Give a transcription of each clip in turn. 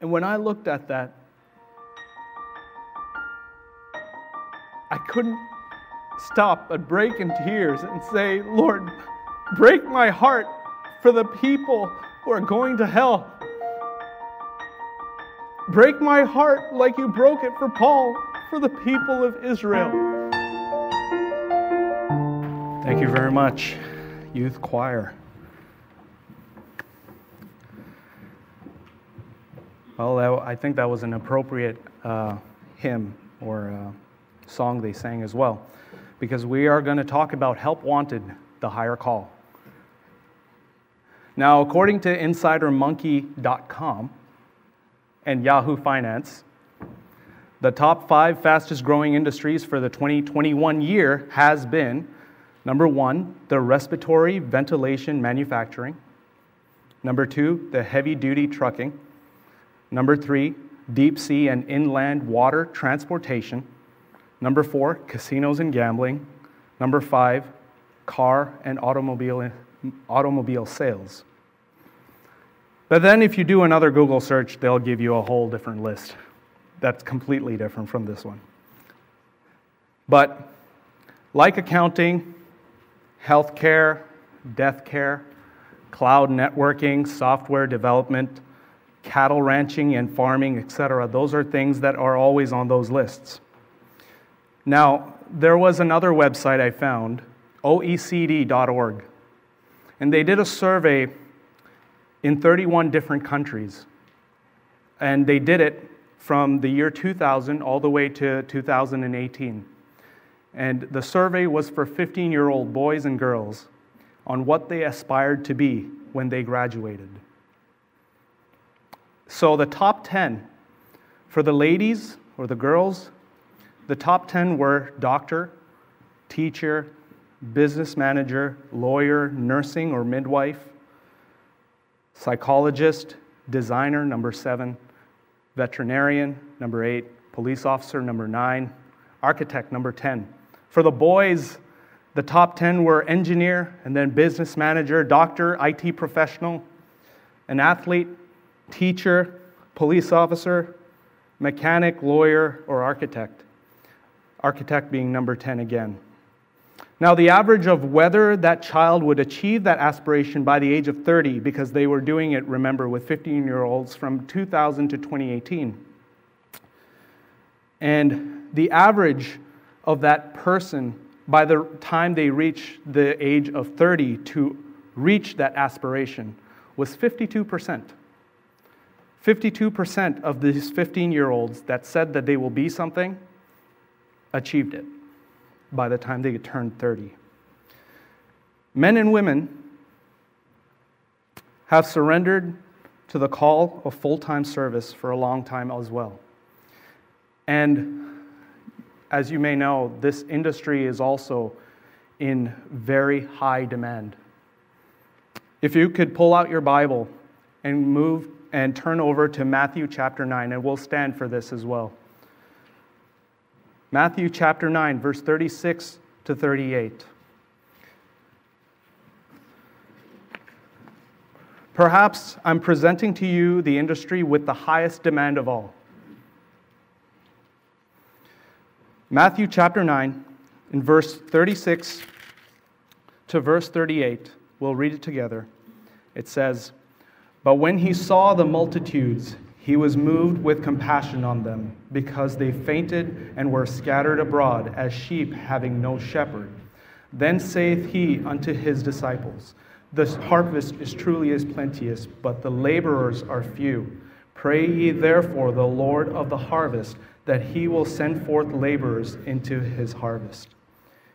And when I looked at that, I couldn't stop but break in tears and say, Lord, break my heart for the people who are going to hell. Break my heart like you broke it for Paul, for the people of Israel. Thank you very much, youth choir. Well, I think that was an appropriate uh, hymn or uh, song they sang as well, because we are going to talk about Help Wanted, the higher call. Now, according to InsiderMonkey.com and Yahoo Finance, the top five fastest growing industries for the 2021 year has been number one, the respiratory ventilation manufacturing, number two, the heavy duty trucking, number three, deep sea and inland water transportation, number four, casinos and gambling, number five, car and automobile automobile sales. But then, if you do another Google search, they'll give you a whole different list that's completely different from this one. But, like accounting, healthcare, death care, cloud networking, software development, cattle ranching and farming, etc., those are things that are always on those lists. Now, there was another website I found, OECD.org. And they did a survey in 31 different countries. And they did it from the year 2000 all the way to 2018. And the survey was for 15 year old boys and girls on what they aspired to be when they graduated. So the top 10 for the ladies or the girls, the top 10 were doctor, teacher, business manager, lawyer, nursing or midwife, psychologist, designer, number seven, veterinarian, number eight, police officer, number nine, architect, number 10. For the boys, the top 10 were engineer, and then business manager, doctor, IT professional, an athlete, teacher, police officer, mechanic, lawyer, or architect. Architect being number 10 again. Now, the average of whether that child would achieve that aspiration by the age of 30, because they were doing it, remember, with 15 year olds from 2000 to 2018. And the average of that person by the time they reach the age of 30 to reach that aspiration was 52%. 52% of these 15 year olds that said that they will be something achieved it by the time they turned 30. Men and women have surrendered to the call of full time service for a long time as well. And as you may know, this industry is also in very high demand. If you could pull out your Bible and move and turn over to Matthew chapter 9, and we'll stand for this as well. Matthew chapter 9, verse 36 to 38. Perhaps I'm presenting to you the industry with the highest demand of all. Matthew chapter 9, in verse 36 to verse 38, we'll read it together. It says, But when he saw the multitudes, he was moved with compassion on them, because they fainted and were scattered abroad as sheep having no shepherd. Then saith he unto his disciples, The harvest is truly as plenteous, but the laborers are few. Pray ye therefore the Lord of the harvest that he will send forth laborers into his harvest.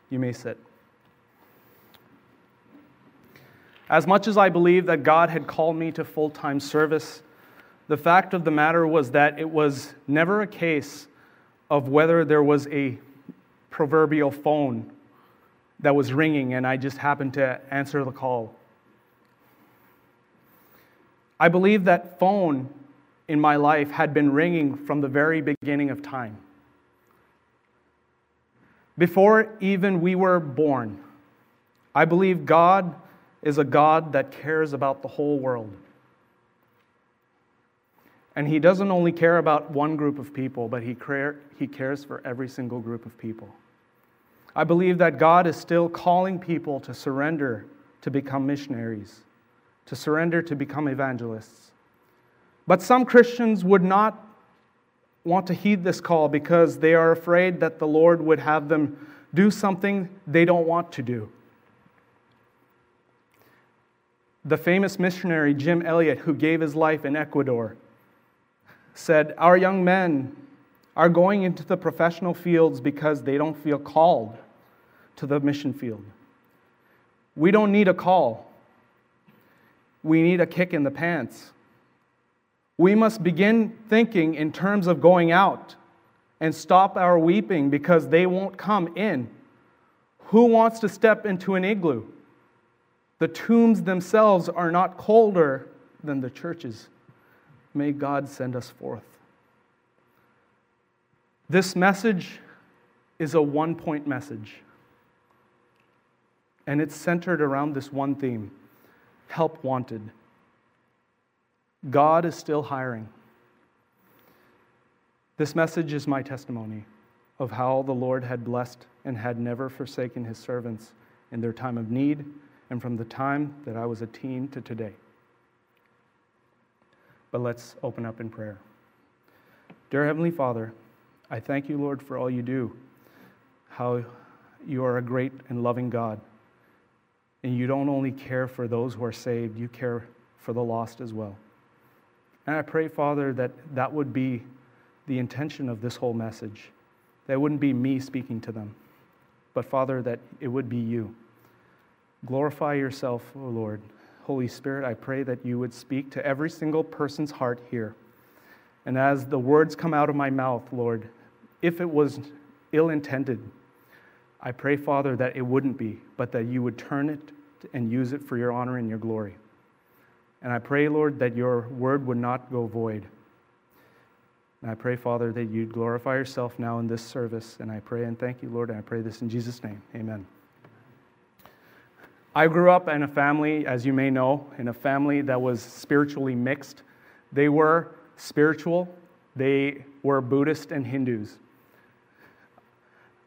You may sit. As much as I believe that God had called me to full time service, the fact of the matter was that it was never a case of whether there was a proverbial phone that was ringing and I just happened to answer the call. I believe that phone in my life had been ringing from the very beginning of time. Before even we were born, I believe God is a God that cares about the whole world. And He doesn't only care about one group of people, but He, care, he cares for every single group of people. I believe that God is still calling people to surrender to become missionaries, to surrender to become evangelists. But some Christians would not want to heed this call because they are afraid that the Lord would have them do something they don't want to do. The famous missionary Jim Elliot, who gave his life in Ecuador, said, Our young men are going into the professional fields because they don't feel called to the mission field. We don't need a call, we need a kick in the pants. We must begin thinking in terms of going out and stop our weeping because they won't come in. Who wants to step into an igloo? The tombs themselves are not colder than the churches. May God send us forth. This message is a one point message, and it's centered around this one theme help wanted. God is still hiring. This message is my testimony of how the Lord had blessed and had never forsaken his servants in their time of need and from the time that I was a teen to today. But let's open up in prayer. Dear Heavenly Father, I thank you, Lord, for all you do, how you are a great and loving God. And you don't only care for those who are saved, you care for the lost as well. And I pray, Father, that that would be the intention of this whole message. That wouldn't be me speaking to them, but Father, that it would be you. Glorify yourself, O Lord. Holy Spirit, I pray that you would speak to every single person's heart here. And as the words come out of my mouth, Lord, if it was ill intended, I pray, Father, that it wouldn't be, but that you would turn it and use it for your honor and your glory. And I pray, Lord, that your word would not go void. And I pray, Father, that you'd glorify yourself now in this service. And I pray and thank you, Lord, and I pray this in Jesus' name. Amen. I grew up in a family, as you may know, in a family that was spiritually mixed. They were spiritual, they were Buddhist and Hindus.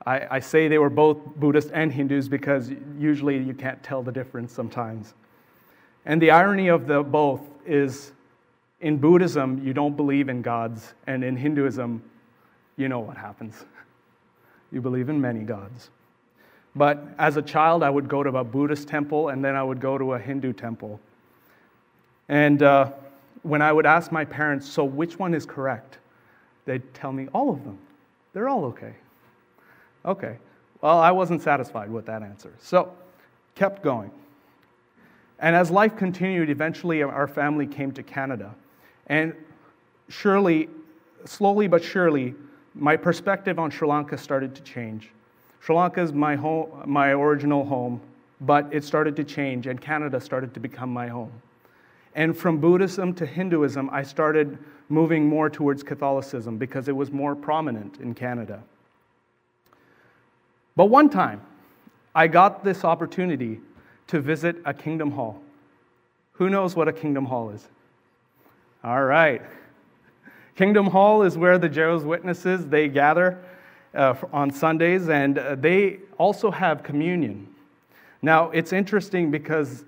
I, I, say they were both Buddhist and Hindus because usually you can't tell the difference sometimes. And the irony of the both is in Buddhism, you don't believe in gods, and in Hinduism, you know what happens. You believe in many gods. But as a child, I would go to a Buddhist temple and then I would go to a Hindu temple. And uh, when I would ask my parents, so which one is correct? They'd tell me all of them. They're all okay. Okay. Well, I wasn't satisfied with that answer. So, kept going. And as life continued, eventually our family came to Canada. And surely, slowly but surely, my perspective on Sri Lanka started to change. Sri Lanka is my, home, my original home, but it started to change, and Canada started to become my home. And from Buddhism to Hinduism, I started moving more towards Catholicism because it was more prominent in Canada. But one time, I got this opportunity to visit a kingdom hall. Who knows what a kingdom hall is? All right. Kingdom Hall is where the Jehovah's Witnesses they gather uh, on Sundays, and uh, they also have communion. Now, it's interesting because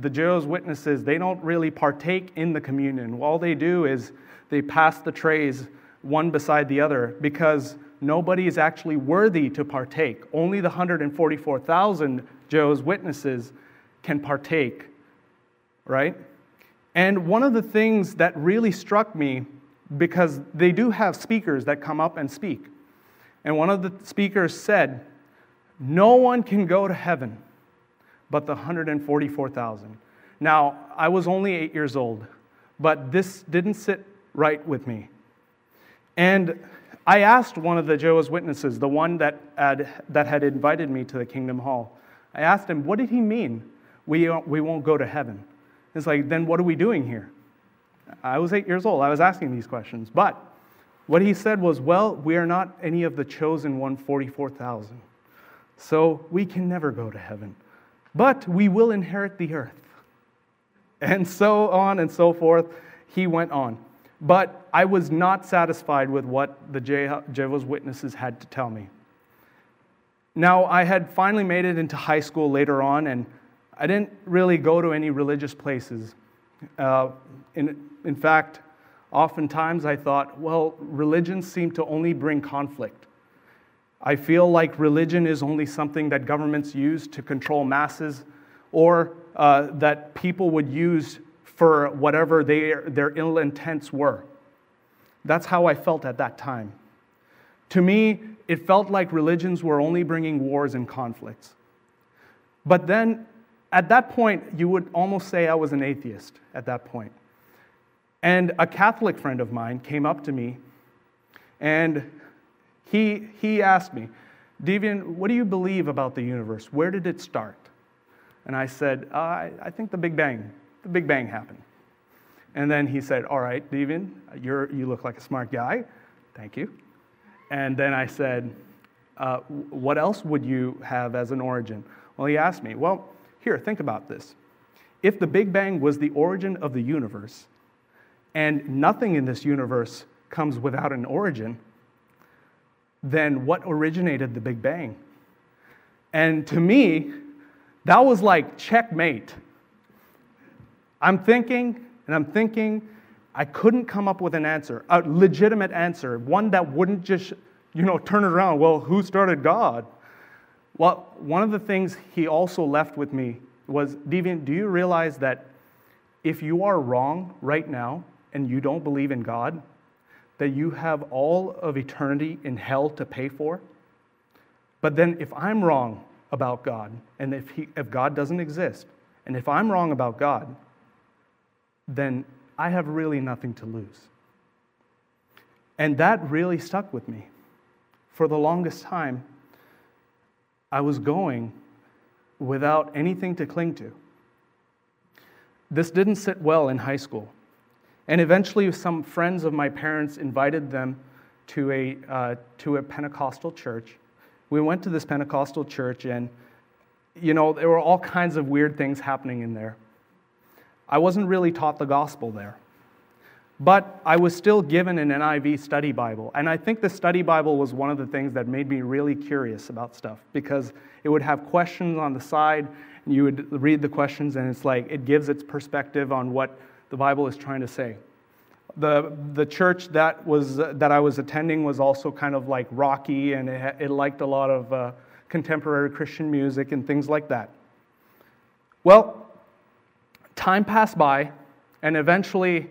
the Jehovah's Witnesses, they don't really partake in the communion. All they do is they pass the trays one beside the other because nobody is actually worthy to partake. Only the 144,000 Jehovah's Witnesses can partake, right? And one of the things that really struck me, because they do have speakers that come up and speak, and one of the speakers said, No one can go to heaven but the 144,000. Now, I was only eight years old, but this didn't sit right with me. And I asked one of the Jehovah's Witnesses, the one that had, that had invited me to the Kingdom Hall, I asked him, What did he mean? We, we won't go to heaven. It's like, then what are we doing here? I was eight years old. I was asking these questions. But what he said was, well, we are not any of the chosen 144,000. So we can never go to heaven. But we will inherit the earth. And so on and so forth. He went on. But I was not satisfied with what the Jehovah's Witnesses had to tell me. Now, I had finally made it into high school later on, and I didn't really go to any religious places. Uh, in, in fact, oftentimes I thought, well, religions seem to only bring conflict. I feel like religion is only something that governments use to control masses or uh, that people would use for whatever they, their ill intents were. That's how I felt at that time. To me, it felt like religions were only bringing wars and conflicts. But then, at that point, you would almost say I was an atheist at that point. And a Catholic friend of mine came up to me and he, he asked me, Devian, what do you believe about the universe? Where did it start? And I said, uh, I, I think the Big Bang. The Big Bang happened. And then he said, All right, Devian, you're, you look like a smart guy. Thank you. And then I said, uh, What else would you have as an origin? Well, he asked me, Well, here, think about this. If the Big Bang was the origin of the universe, and nothing in this universe comes without an origin, then what originated the Big Bang? And to me, that was like checkmate. I'm thinking and I'm thinking, I couldn't come up with an answer, a legitimate answer, one that wouldn't just, you know, turn it around. Well, who started God? Well, one of the things he also left with me was, Devian, do you realize that if you are wrong right now and you don't believe in God, that you have all of eternity in hell to pay for? But then if I'm wrong about God, and if, he, if God doesn't exist, and if I'm wrong about God, then I have really nothing to lose. And that really stuck with me. For the longest time, I was going without anything to cling to. This didn't sit well in high school. And eventually, some friends of my parents invited them to a, uh, to a Pentecostal church. We went to this Pentecostal church, and you know, there were all kinds of weird things happening in there. I wasn't really taught the gospel there. But I was still given an NIV study Bible. And I think the study Bible was one of the things that made me really curious about stuff because it would have questions on the side, and you would read the questions, and it's like it gives its perspective on what the Bible is trying to say. The, the church that, was, that I was attending was also kind of like rocky, and it, it liked a lot of uh, contemporary Christian music and things like that. Well, time passed by, and eventually,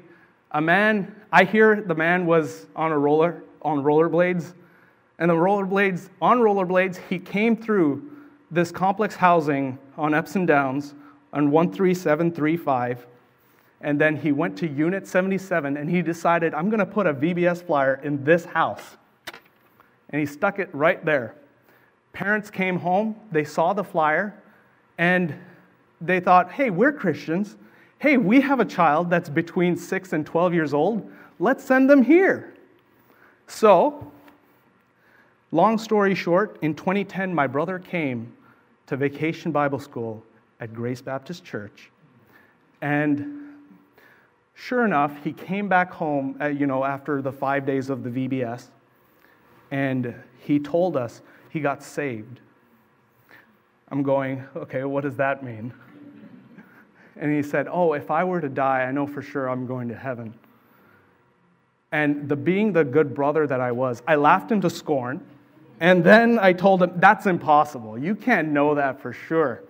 a man, I hear the man was on a roller, on rollerblades, and the rollerblades, on rollerblades, he came through this complex housing on Epsom Downs on 13735, and then he went to Unit 77 and he decided, I'm going to put a VBS flyer in this house. And he stuck it right there. Parents came home, they saw the flyer, and they thought, hey, we're Christians. Hey, we have a child that's between 6 and 12 years old. Let's send them here. So, long story short, in 2010, my brother came to Vacation Bible School at Grace Baptist Church. And sure enough, he came back home, uh, you know, after the five days of the VBS, and he told us he got saved. I'm going, okay, what does that mean? And he said, Oh, if I were to die, I know for sure I'm going to heaven. And the, being the good brother that I was, I laughed him to scorn. And then I told him, That's impossible. You can't know that for sure.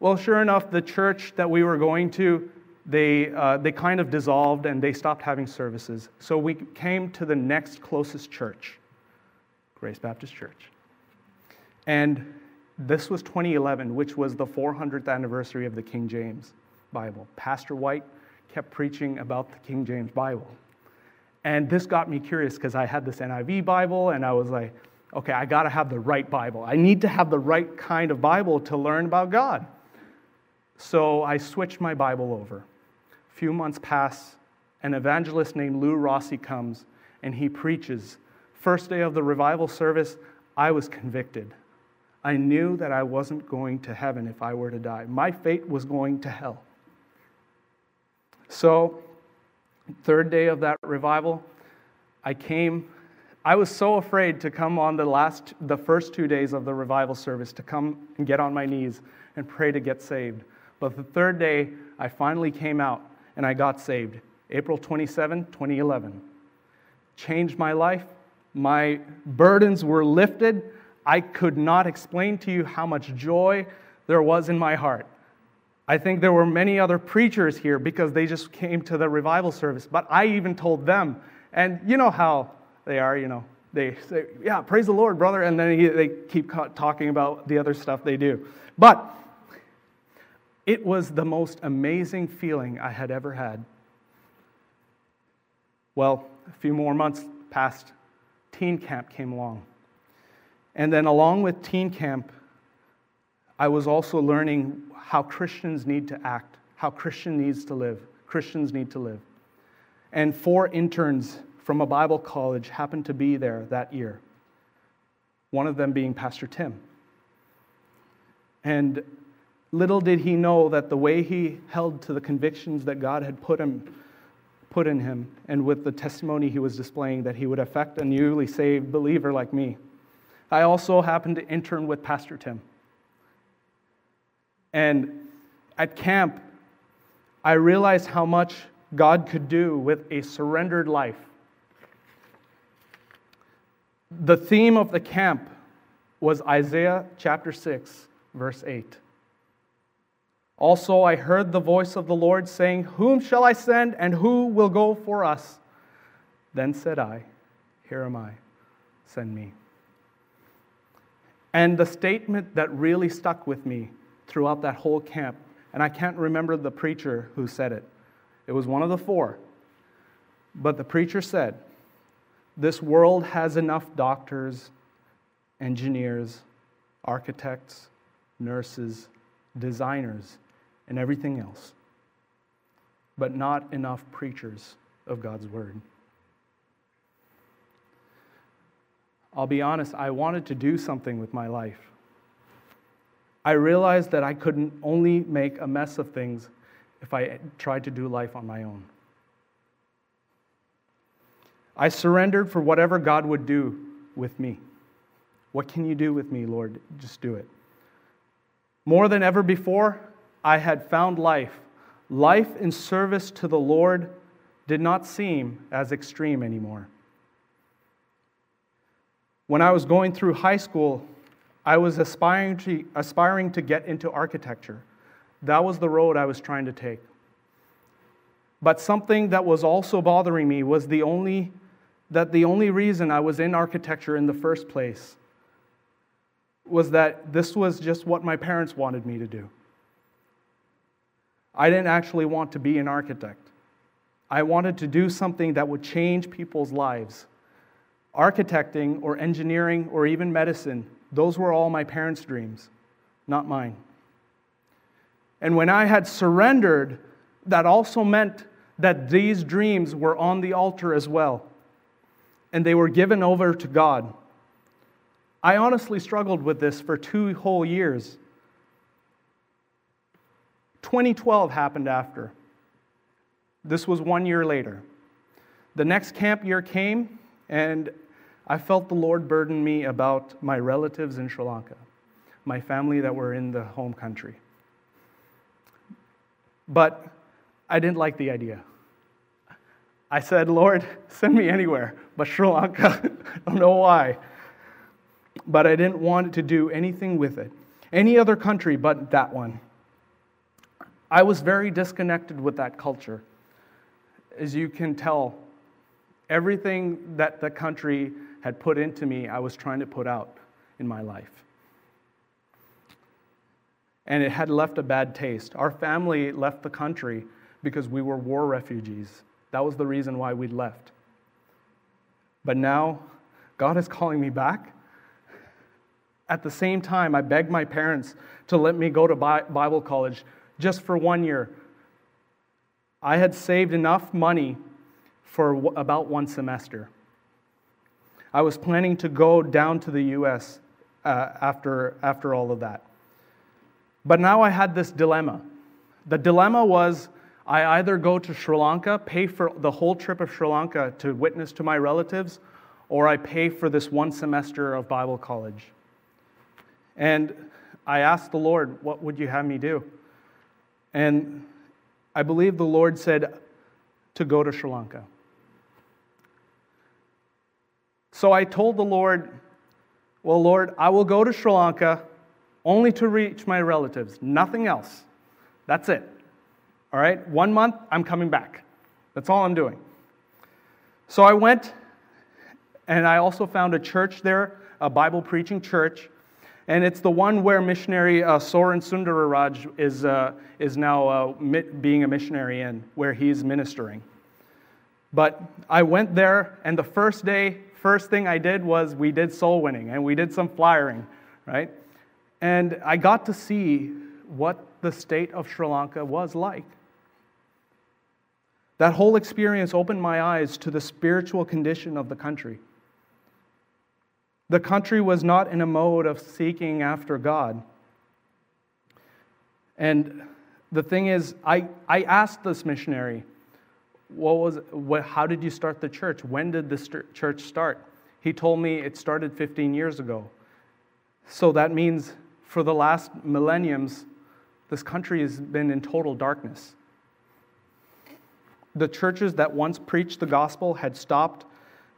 Well, sure enough, the church that we were going to, they, uh, they kind of dissolved and they stopped having services. So we came to the next closest church, Grace Baptist Church. And this was 2011, which was the 400th anniversary of the King James Bible. Pastor White kept preaching about the King James Bible. And this got me curious because I had this NIV Bible and I was like, okay, I got to have the right Bible. I need to have the right kind of Bible to learn about God. So I switched my Bible over. Few months pass, an evangelist named Lou Rossi comes and he preaches. First day of the revival service, I was convicted. I knew that I wasn't going to heaven if I were to die. My fate was going to hell. So Third day of that revival, I came. I was so afraid to come on the last, the first two days of the revival service to come and get on my knees and pray to get saved. But the third day, I finally came out and I got saved. April 27, 2011. Changed my life. My burdens were lifted. I could not explain to you how much joy there was in my heart. I think there were many other preachers here because they just came to the revival service, but I even told them. And you know how they are, you know. They say, Yeah, praise the Lord, brother. And then they keep talking about the other stuff they do. But it was the most amazing feeling I had ever had. Well, a few more months passed, teen camp came along. And then, along with teen camp, I was also learning how Christians need to act, how Christian needs to live, Christians need to live. And four interns from a Bible college happened to be there that year. One of them being Pastor Tim. And little did he know that the way he held to the convictions that God had put him put in him and with the testimony he was displaying that he would affect a newly saved believer like me. I also happened to intern with Pastor Tim. And at camp, I realized how much God could do with a surrendered life. The theme of the camp was Isaiah chapter 6, verse 8. Also, I heard the voice of the Lord saying, Whom shall I send, and who will go for us? Then said I, Here am I, send me. And the statement that really stuck with me throughout that whole camp. And I can't remember the preacher who said it, it was one of the four. But the preacher said, This world has enough doctors, engineers, architects, nurses, designers, and everything else, but not enough preachers of God's word. I'll be honest, I wanted to do something with my life. I realized that I couldn't only make a mess of things if I tried to do life on my own. I surrendered for whatever God would do with me. What can you do with me, Lord? Just do it. More than ever before, I had found life. Life in service to the Lord did not seem as extreme anymore. When I was going through high school, I was aspiring to, aspiring to get into architecture. That was the road I was trying to take. But something that was also bothering me was the only, that the only reason I was in architecture in the first place was that this was just what my parents wanted me to do. I didn't actually want to be an architect. I wanted to do something that would change people's lives. Architecting or engineering or even medicine those were all my parents' dreams, not mine. And when I had surrendered, that also meant that these dreams were on the altar as well, and they were given over to God. I honestly struggled with this for two whole years. 2012 happened after. This was one year later. The next camp year came, and I felt the Lord burden me about my relatives in Sri Lanka, my family that were in the home country. But I didn't like the idea. I said, Lord, send me anywhere but Sri Lanka. I don't know why. But I didn't want to do anything with it. Any other country but that one. I was very disconnected with that culture. As you can tell, everything that the country had put into me, I was trying to put out in my life. And it had left a bad taste. Our family left the country because we were war refugees. That was the reason why we left. But now, God is calling me back. At the same time, I begged my parents to let me go to Bible college just for one year. I had saved enough money for about one semester. I was planning to go down to the US uh, after, after all of that. But now I had this dilemma. The dilemma was I either go to Sri Lanka, pay for the whole trip of Sri Lanka to witness to my relatives, or I pay for this one semester of Bible college. And I asked the Lord, What would you have me do? And I believe the Lord said to go to Sri Lanka. So I told the Lord, Well, Lord, I will go to Sri Lanka only to reach my relatives, nothing else. That's it. All right? One month, I'm coming back. That's all I'm doing. So I went, and I also found a church there, a Bible preaching church. And it's the one where missionary uh, Soren Sundararaj is, uh, is now uh, being a missionary in, where he's ministering. But I went there, and the first day, first thing I did was we did soul winning and we did some flyering, right? And I got to see what the state of Sri Lanka was like. That whole experience opened my eyes to the spiritual condition of the country. The country was not in a mode of seeking after God. And the thing is, I, I asked this missionary, what was, what, how did you start the church? When did this church start? He told me it started 15 years ago. So that means for the last millenniums, this country has been in total darkness. The churches that once preached the gospel had stopped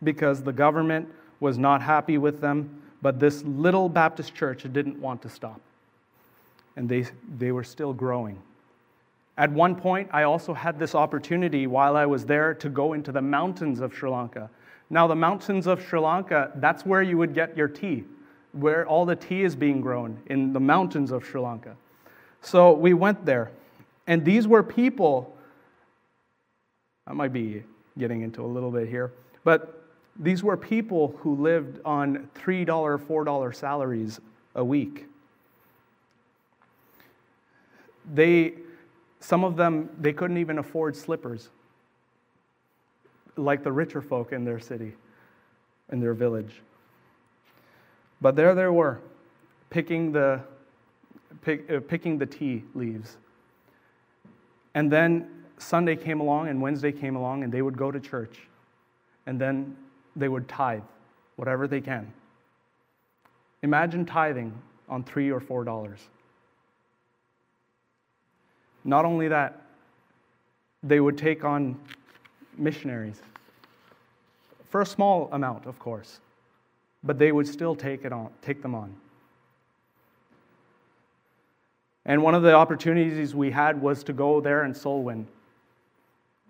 because the government was not happy with them, but this little Baptist church didn't want to stop. And they, they were still growing. At one point, I also had this opportunity while I was there to go into the mountains of Sri Lanka. Now, the mountains of Sri Lanka, that's where you would get your tea, where all the tea is being grown, in the mountains of Sri Lanka. So we went there. And these were people, I might be getting into a little bit here, but these were people who lived on $3, $4 salaries a week. They, some of them, they couldn't even afford slippers, like the richer folk in their city, in their village. But there they were, picking the, pick, uh, picking the tea leaves. And then Sunday came along and Wednesday came along, and they would go to church. And then they would tithe whatever they can. Imagine tithing on three or four dollars. Not only that, they would take on missionaries for a small amount, of course, but they would still take, it on, take them on. And one of the opportunities we had was to go there and soul win.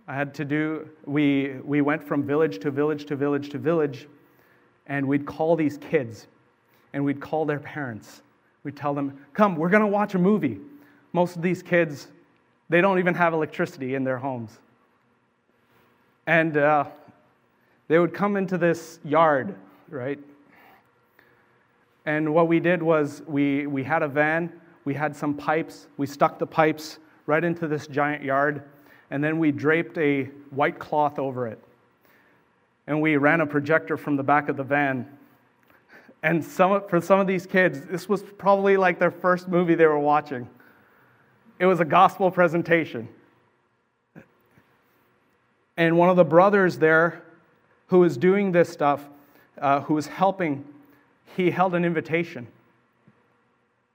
I had to do, we, we went from village to village to village to village, and we'd call these kids, and we'd call their parents. We'd tell them, Come, we're to watch a movie. Most of these kids they don't even have electricity in their homes. And uh, they would come into this yard, right? And what we did was we, we had a van, we had some pipes, we stuck the pipes right into this giant yard, and then we draped a white cloth over it. And we ran a projector from the back of the van. And some, for some of these kids, this was probably like their first movie they were watching. It was a gospel presentation. And one of the brothers there who was doing this stuff, uh, who was helping, he held an invitation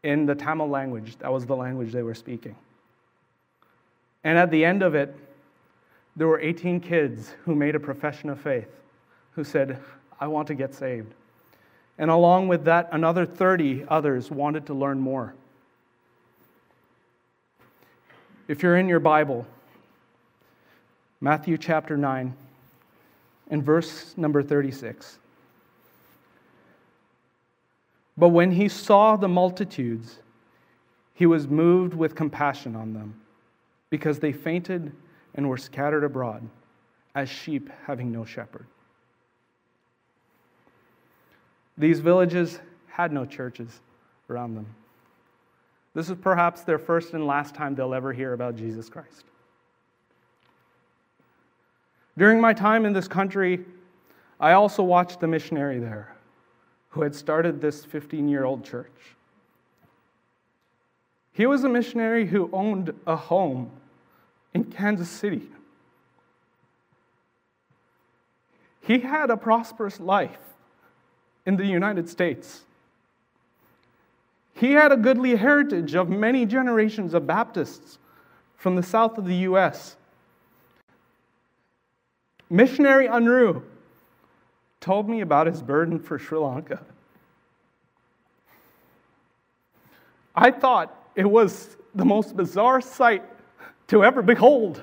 in the Tamil language. That was the language they were speaking. And at the end of it, there were 18 kids who made a profession of faith, who said, I want to get saved. And along with that, another 30 others wanted to learn more. If you're in your Bible, Matthew chapter 9 and verse number 36. But when he saw the multitudes, he was moved with compassion on them, because they fainted and were scattered abroad, as sheep having no shepherd. These villages had no churches around them. This is perhaps their first and last time they'll ever hear about Jesus Christ. During my time in this country, I also watched the missionary there who had started this 15 year old church. He was a missionary who owned a home in Kansas City. He had a prosperous life in the United States. He had a goodly heritage of many generations of Baptists from the south of the U.S. Missionary Unruh told me about his burden for Sri Lanka. I thought it was the most bizarre sight to ever behold.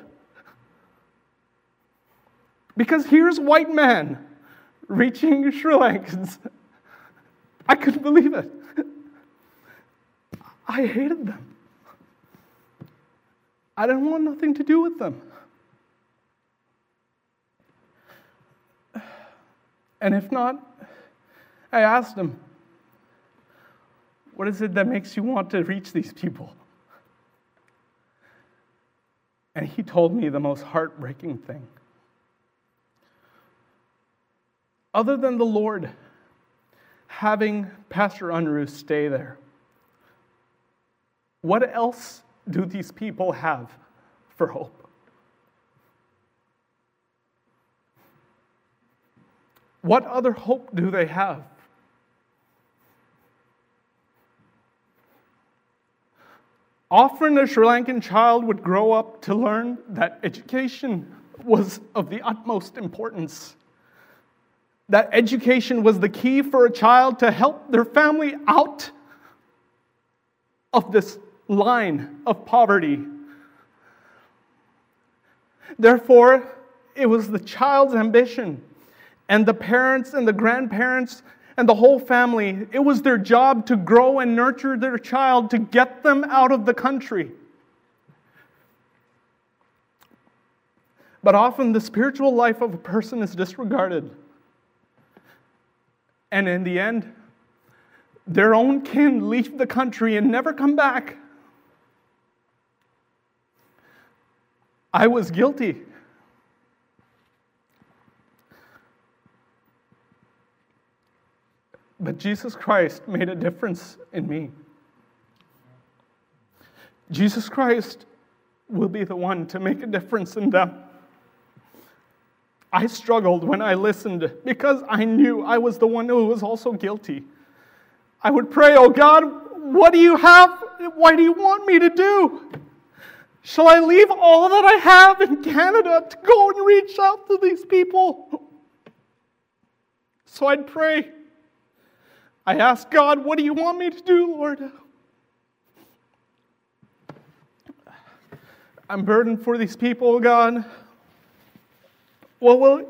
Because here's white man reaching Sri Lankans. I couldn't believe it. I hated them. I didn't want nothing to do with them. And if not, I asked him, What is it that makes you want to reach these people? And he told me the most heartbreaking thing. Other than the Lord having Pastor Unruh stay there, what else do these people have for hope? What other hope do they have? Often a Sri Lankan child would grow up to learn that education was of the utmost importance. That education was the key for a child to help their family out of this line of poverty. Therefore, it was the child's ambition, and the parents and the grandparents and the whole family, it was their job to grow and nurture their child to get them out of the country. But often the spiritual life of a person is disregarded. And in the end, their own kin leave the country and never come back. I was guilty. But Jesus Christ made a difference in me. Jesus Christ will be the one to make a difference in them. I struggled when I listened because I knew I was the one who was also guilty. I would pray, Oh God, what do you have? Why do you want me to do? Shall I leave all that I have in Canada to go and reach out to these people? So I'd pray. I ask God, What do you want me to do, Lord? I'm burdened for these people, God. What will,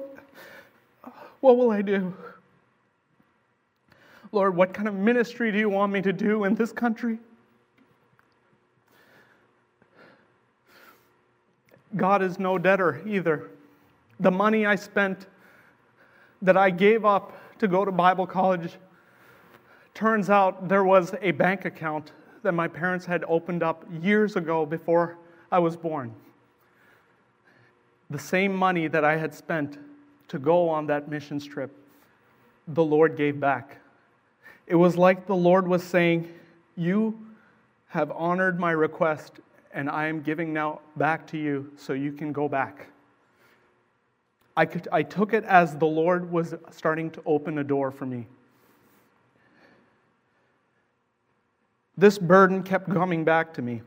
what will I do? Lord, what kind of ministry do you want me to do in this country? God is no debtor either. The money I spent that I gave up to go to Bible college Turns out there was a bank account that my parents had opened up years ago before I was born. The same money that I had spent to go on that missions trip, the Lord gave back. It was like the Lord was saying, You have honored my request, and I am giving now back to you so you can go back. I, could, I took it as the Lord was starting to open a door for me. This burden kept coming back to me.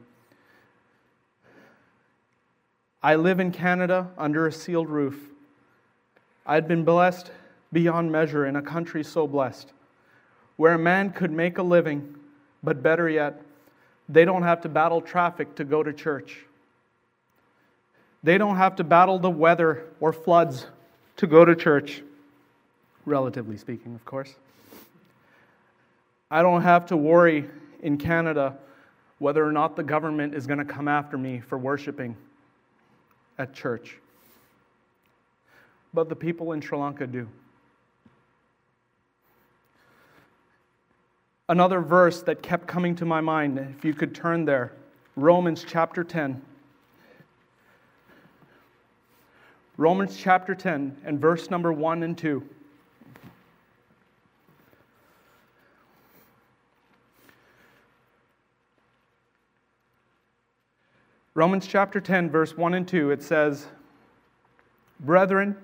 I live in Canada under a sealed roof. I had been blessed beyond measure in a country so blessed, where a man could make a living, but better yet, they don't have to battle traffic to go to church. They don't have to battle the weather or floods to go to church, relatively speaking, of course. I don't have to worry in Canada whether or not the government is going to come after me for worshiping at church. But the people in Sri Lanka do. Another verse that kept coming to my mind, if you could turn there, Romans chapter 10. Romans chapter 10 and verse number 1 and 2. Romans chapter 10, verse 1 and 2, it says, Brethren,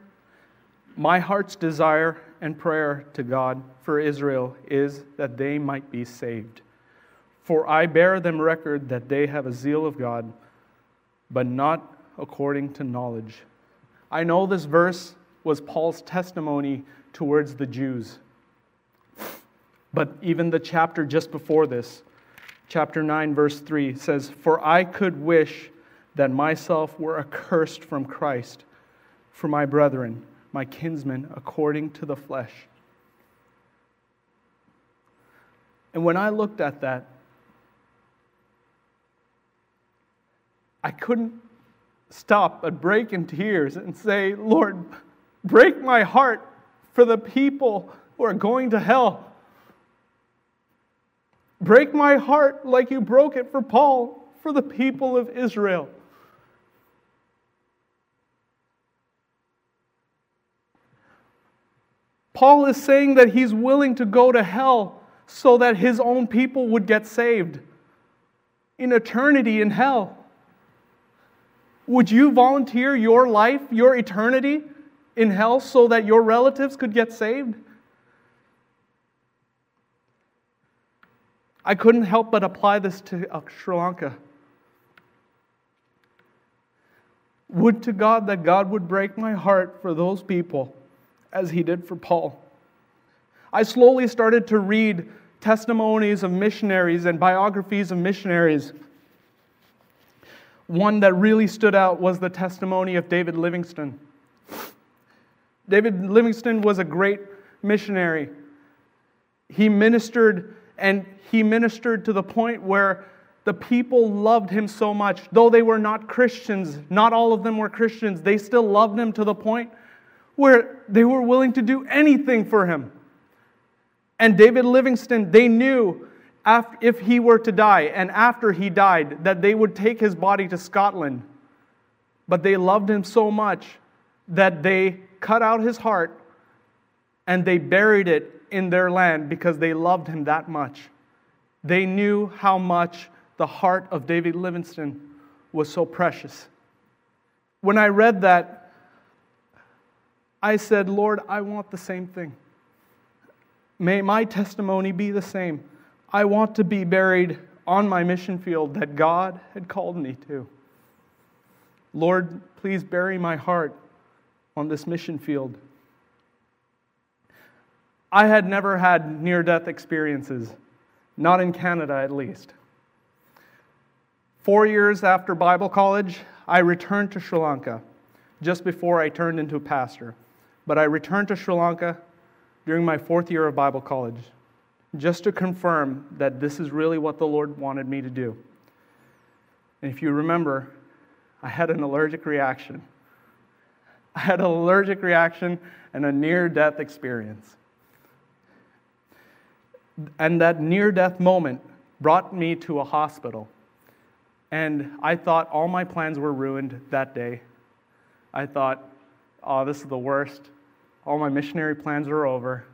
my heart's desire and prayer to God for Israel is that they might be saved. For I bear them record that they have a zeal of God, but not according to knowledge. I know this verse was Paul's testimony towards the Jews. But even the chapter just before this, chapter 9, verse 3, says, For I could wish that myself were accursed from Christ for my brethren, my kinsmen, according to the flesh. And when I looked at that, I couldn't stop but break in tears and say, Lord, break my heart for the people who are going to hell. Break my heart like you broke it for Paul, for the people of Israel. Paul is saying that he's willing to go to hell so that his own people would get saved in eternity in hell. Would you volunteer your life, your eternity in hell so that your relatives could get saved? I couldn't help but apply this to uh, Sri Lanka. Would to God that God would break my heart for those people as he did for Paul. I slowly started to read testimonies of missionaries and biographies of missionaries. One that really stood out was the testimony of David Livingstone. David Livingstone was a great missionary. He ministered and he ministered to the point where the people loved him so much. Though they were not Christians, not all of them were Christians, they still loved him to the point where they were willing to do anything for him. And David Livingstone, they knew if he were to die and after he died that they would take his body to Scotland. But they loved him so much that they cut out his heart and they buried it in their land because they loved him that much. They knew how much the heart of David Livingstone was so precious. When I read that, I said, Lord, I want the same thing. May my testimony be the same. I want to be buried on my mission field that God had called me to. Lord, please bury my heart on this mission field. I had never had near death experiences, not in Canada at least. Four years after Bible college, I returned to Sri Lanka just before I turned into a pastor. But I returned to Sri Lanka during my fourth year of Bible college just to confirm that this is really what the Lord wanted me to do. And if you remember, I had an allergic reaction. I had an allergic reaction and a near death experience. And that near death moment brought me to a hospital. And I thought all my plans were ruined that day. I thought, oh, this is the worst. All my missionary plans are over.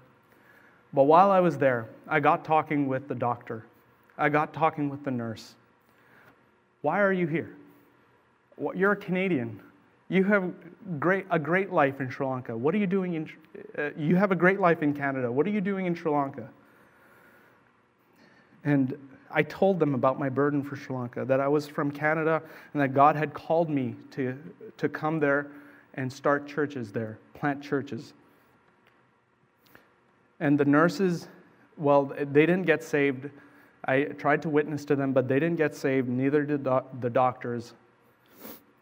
But while I was there, I got talking with the doctor. I got talking with the nurse. Why are you here? Well, you're a Canadian. You have great, a great life in Sri Lanka. What are you doing in? Uh, you have a great life in Canada. What are you doing in Sri Lanka? And I told them about my burden for Sri Lanka, that I was from Canada and that God had called me to, to come there and start churches there, plant churches. And the nurses, well, they didn't get saved. I tried to witness to them, but they didn't get saved, neither did the doctors.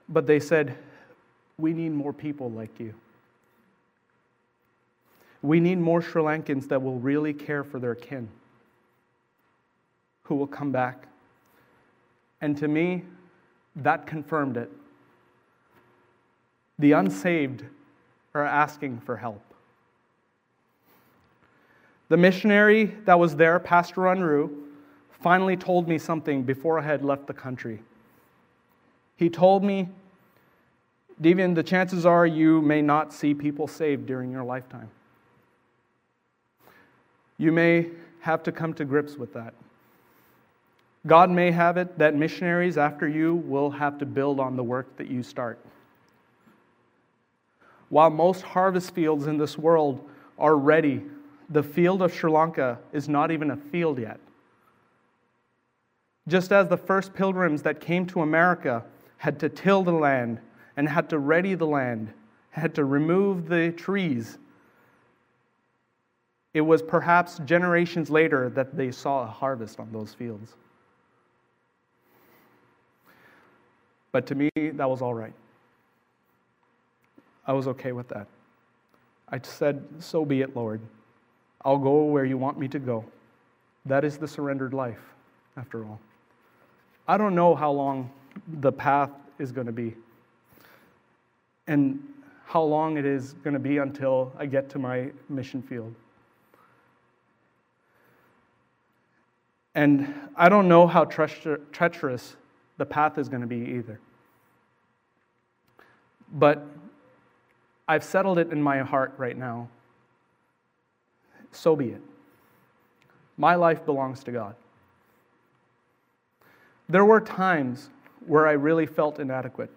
But they said, We need more people like you. We need more Sri Lankans that will really care for their kin who will come back. And to me, that confirmed it. The unsaved are asking for help. The missionary that was there, Pastor Unruh, finally told me something before I had left the country. He told me, Devian, the chances are you may not see people saved during your lifetime. You may have to come to grips with that. God may have it that missionaries after you will have to build on the work that you start. While most harvest fields in this world are ready, the field of Sri Lanka is not even a field yet. Just as the first pilgrims that came to America had to till the land and had to ready the land, had to remove the trees, it was perhaps generations later that they saw a harvest on those fields. But to me, that was all right. I was okay with that. I said, So be it, Lord. I'll go where you want me to go. That is the surrendered life, after all. I don't know how long the path is going to be and how long it is going to be until I get to my mission field. And I don't know how treacherous the path is going to be either. But I've settled it in my heart right now. So be it. My life belongs to God. There were times where I really felt inadequate,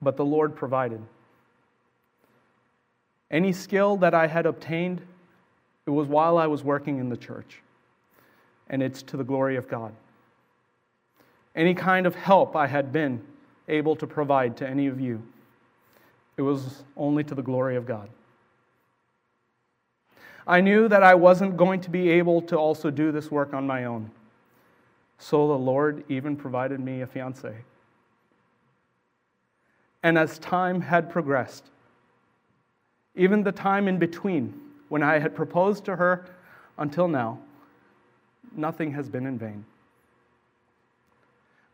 but the Lord provided. Any skill that I had obtained, it was while I was working in the church, and it's to the glory of God. Any kind of help I had been able to provide to any of you, it was only to the glory of God. I knew that I wasn't going to be able to also do this work on my own. So the Lord even provided me a fiance. And as time had progressed, even the time in between when I had proposed to her until now, nothing has been in vain.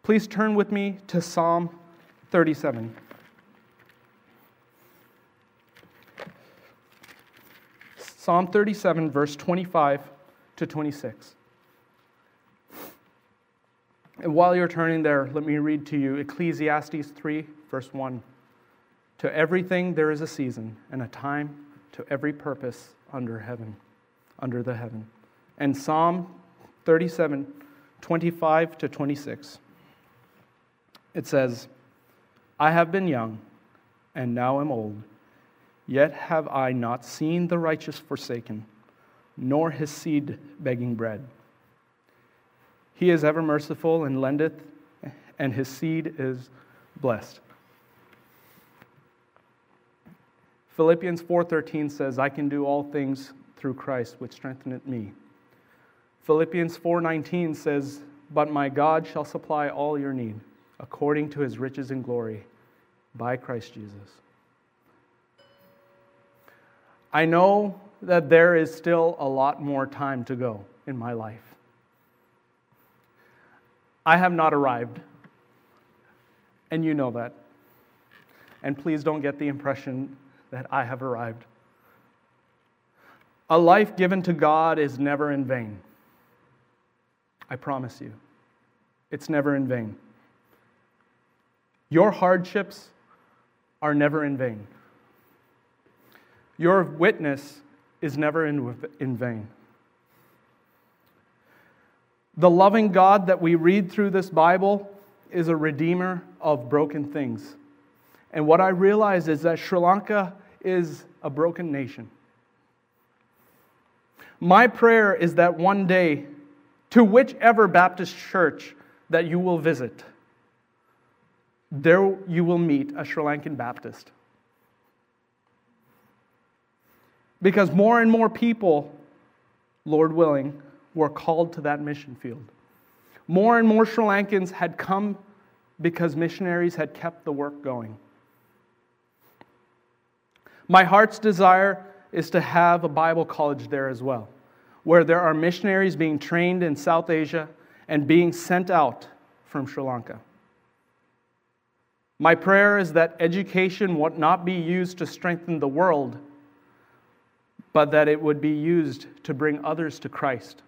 Please turn with me to Psalm 37. Psalm 37, verse 25 to 26. And while you're turning there, let me read to you Ecclesiastes 3, verse 1. To everything there is a season and a time to every purpose under heaven, under the heaven. And Psalm 37, 25 to 26. It says, I have been young and now am old, yet have I not seen the righteous forsaken, nor his seed begging bread. He is ever merciful and lendeth, and his seed is blessed. Philippians 4:13 says, "I can do all things through Christ which strengtheneth me." Philippians 4:19 says, "But my God shall supply all your need according to his riches and glory by Christ Jesus." I know that there is still a lot more time to go in my life. I have not arrived. And you know that. And please don't get the impression that I have arrived. A life given to God is never in vain. I promise you, it's never in vain. Your hardships are never in vain. Your witness is never in, in vain. The loving God that we read through this Bible is a redeemer of broken things. And what I realize is that Sri Lanka is a broken nation. My prayer is that one day, to whichever Baptist church that you will visit, there you will meet a Sri Lankan Baptist. Because more and more people, Lord willing, were called to that mission field. More and more Sri Lankans had come because missionaries had kept the work going. My heart's desire is to have a Bible college there as well, where there are missionaries being trained in South Asia and being sent out from Sri Lanka. My prayer is that education would not be used to strengthen the world, but that it would be used to bring others to Christ.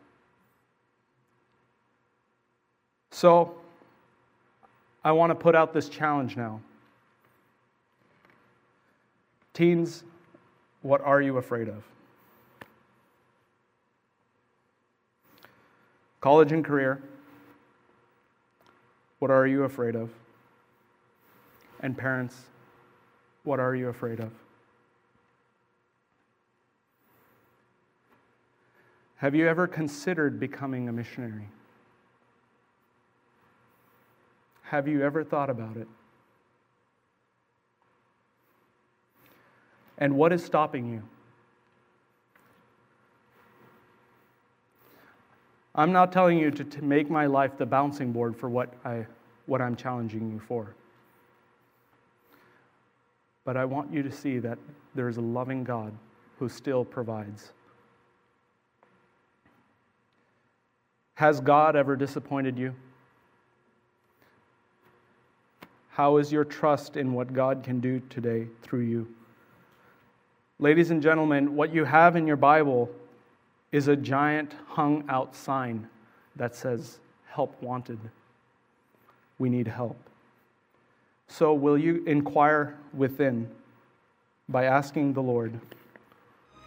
So, I want to put out this challenge now. Teens, what are you afraid of? College and career, What are you afraid of? And parents, what are you afraid of? Have you ever considered becoming a missionary? Have you ever thought about it? And what is stopping you? I'm not telling you to, to make my life the bouncing board for what, I, what I'm challenging you for. But I want you to see that there is a loving God who still provides. Has God ever disappointed you? How is your trust in what God can do today through you? Ladies and gentlemen, what you have in your Bible is a giant hung out sign that says, Help wanted. We need help. So, will you inquire within by asking the Lord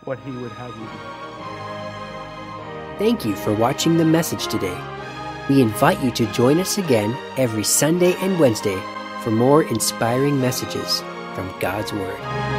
what He would have you do? Thank you for watching the message today. We invite you to join us again every Sunday and Wednesday for more inspiring messages from God's Word.